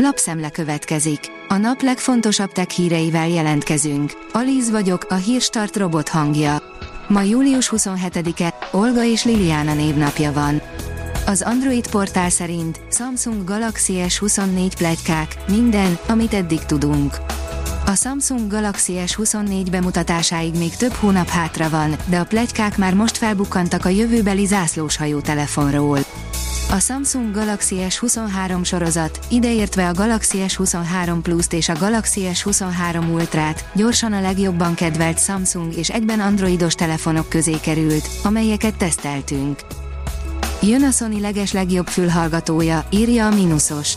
Lapszemle következik. A nap legfontosabb tech híreivel jelentkezünk. Alíz vagyok, a hírstart robot hangja. Ma július 27-e, Olga és Liliana névnapja van. Az Android portál szerint Samsung Galaxy S24 plegykák, minden, amit eddig tudunk. A Samsung Galaxy S24 bemutatásáig még több hónap hátra van, de a plegykák már most felbukkantak a jövőbeli zászlóshajó telefonról. A Samsung Galaxy S23 sorozat, ideértve a Galaxy S23 Plus-t és a Galaxy S23 Ultrát, gyorsan a legjobban kedvelt Samsung és egyben androidos telefonok közé került, amelyeket teszteltünk. Jön a Sony leges legjobb fülhallgatója, írja a Minusos.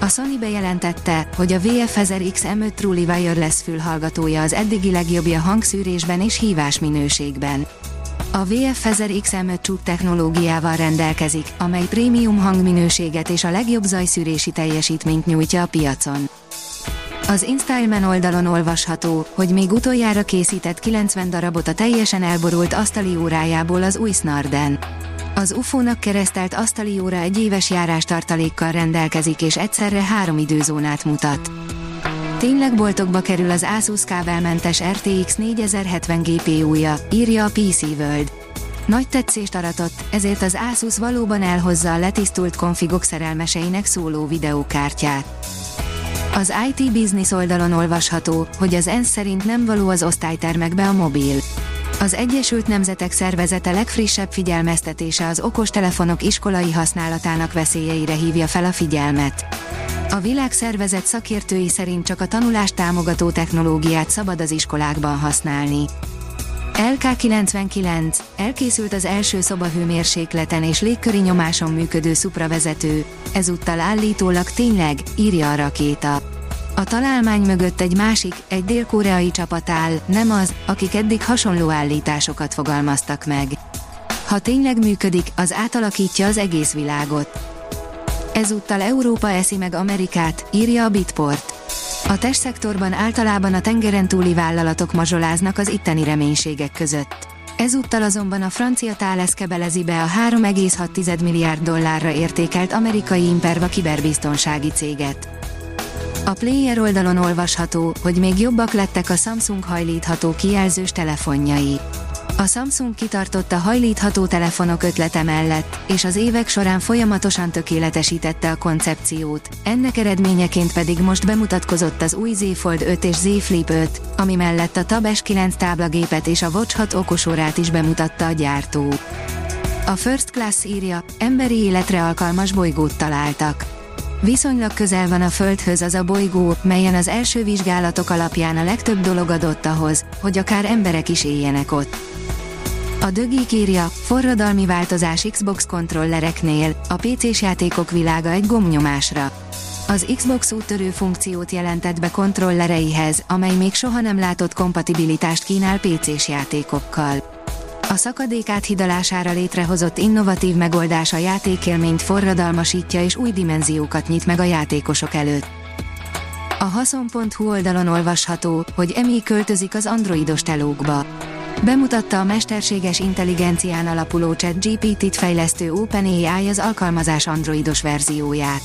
A Sony bejelentette, hogy a VF1000 XM5 Truly Wireless fülhallgatója az eddigi legjobbja hangszűrésben és hívás minőségben. A VF1000 XM5 csúk technológiával rendelkezik, amely prémium hangminőséget és a legjobb zajszűrési teljesítményt nyújtja a piacon. Az InStyleman oldalon olvasható, hogy még utoljára készített 90 darabot a teljesen elborult asztali órájából az új Snarden. Az UFO-nak keresztelt asztali óra egy éves járástartalékkal rendelkezik és egyszerre három időzónát mutat. Tényleg boltokba kerül az Asus kábelmentes RTX 4070 GPU-ja, írja a PC World. Nagy tetszést aratott, ezért az Asus valóban elhozza a letisztult konfigok szerelmeseinek szóló videókártyát. Az IT Business oldalon olvasható, hogy az ENSZ szerint nem való az osztálytermekbe a mobil. Az Egyesült Nemzetek Szervezete legfrissebb figyelmeztetése az okostelefonok iskolai használatának veszélyeire hívja fel a figyelmet. A világszervezet szakértői szerint csak a tanulást támogató technológiát szabad az iskolákban használni. LK99, elkészült az első szobahőmérsékleten és légköri nyomáson működő szupravezető, ezúttal állítólag tényleg, írja a rakéta. A találmány mögött egy másik, egy dél-koreai csapat áll, nem az, akik eddig hasonló állításokat fogalmaztak meg. Ha tényleg működik, az átalakítja az egész világot. Ezúttal Európa eszi meg Amerikát, írja a Bitport. A testszektorban általában a tengeren túli vállalatok mazsoláznak az itteni reménységek között. Ezúttal azonban a francia Thales kebelezi be a 3,6 milliárd dollárra értékelt amerikai Imperva kiberbiztonsági céget. A player oldalon olvasható, hogy még jobbak lettek a Samsung hajlítható kijelzős telefonjai. A Samsung kitartott a hajlítható telefonok ötlete mellett, és az évek során folyamatosan tökéletesítette a koncepciót, ennek eredményeként pedig most bemutatkozott az új Z Fold 5 és Z Flip 5, ami mellett a Tab S9 táblagépet és a Watch 6 okosórát is bemutatta a gyártó. A First Class írja, emberi életre alkalmas bolygót találtak. Viszonylag közel van a Földhöz az a bolygó, melyen az első vizsgálatok alapján a legtöbb dolog adott ahhoz, hogy akár emberek is éljenek ott. A dögik írja, forradalmi változás Xbox kontrollereknél, a PC-s játékok világa egy gomnyomásra. Az Xbox úttörő funkciót jelentett be kontrollereihez, amely még soha nem látott kompatibilitást kínál PC-s játékokkal. A szakadék áthidalására létrehozott innovatív megoldás a játékélményt forradalmasítja és új dimenziókat nyit meg a játékosok előtt. A haszon.hu oldalon olvasható, hogy emi költözik az androidos telókba. Bemutatta a mesterséges intelligencián alapuló chat GPT-t fejlesztő OpenAI az alkalmazás androidos verzióját.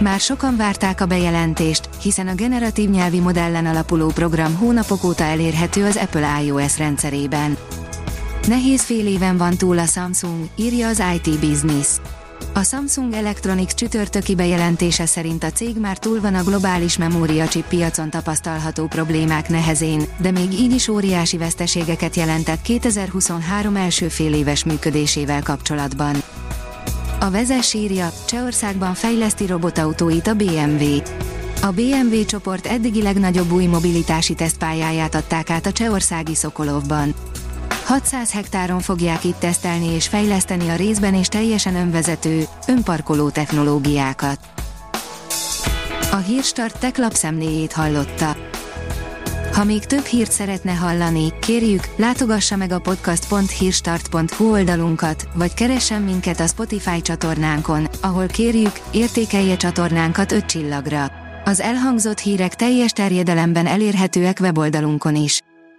Már sokan várták a bejelentést, hiszen a generatív nyelvi modellen alapuló program hónapok óta elérhető az Apple iOS rendszerében. Nehéz fél éven van túl a Samsung, írja az IT Business. A Samsung Electronics csütörtöki bejelentése szerint a cég már túl van a globális memóriacsip piacon tapasztalható problémák nehezén, de még így is óriási veszteségeket jelentett 2023 első fél éves működésével kapcsolatban. A vezes írja, Csehországban fejleszti robotautóit a BMW. A BMW csoport eddigi legnagyobb új mobilitási tesztpályáját adták át a csehországi Szokolovban. 600 hektáron fogják itt tesztelni és fejleszteni a részben és teljesen önvezető, önparkoló technológiákat. A Hírstart tech lapszemléjét hallotta. Ha még több hírt szeretne hallani, kérjük, látogassa meg a podcast.hírstart.hu oldalunkat, vagy keressen minket a Spotify csatornánkon, ahol kérjük, értékelje csatornánkat 5 csillagra. Az elhangzott hírek teljes terjedelemben elérhetőek weboldalunkon is.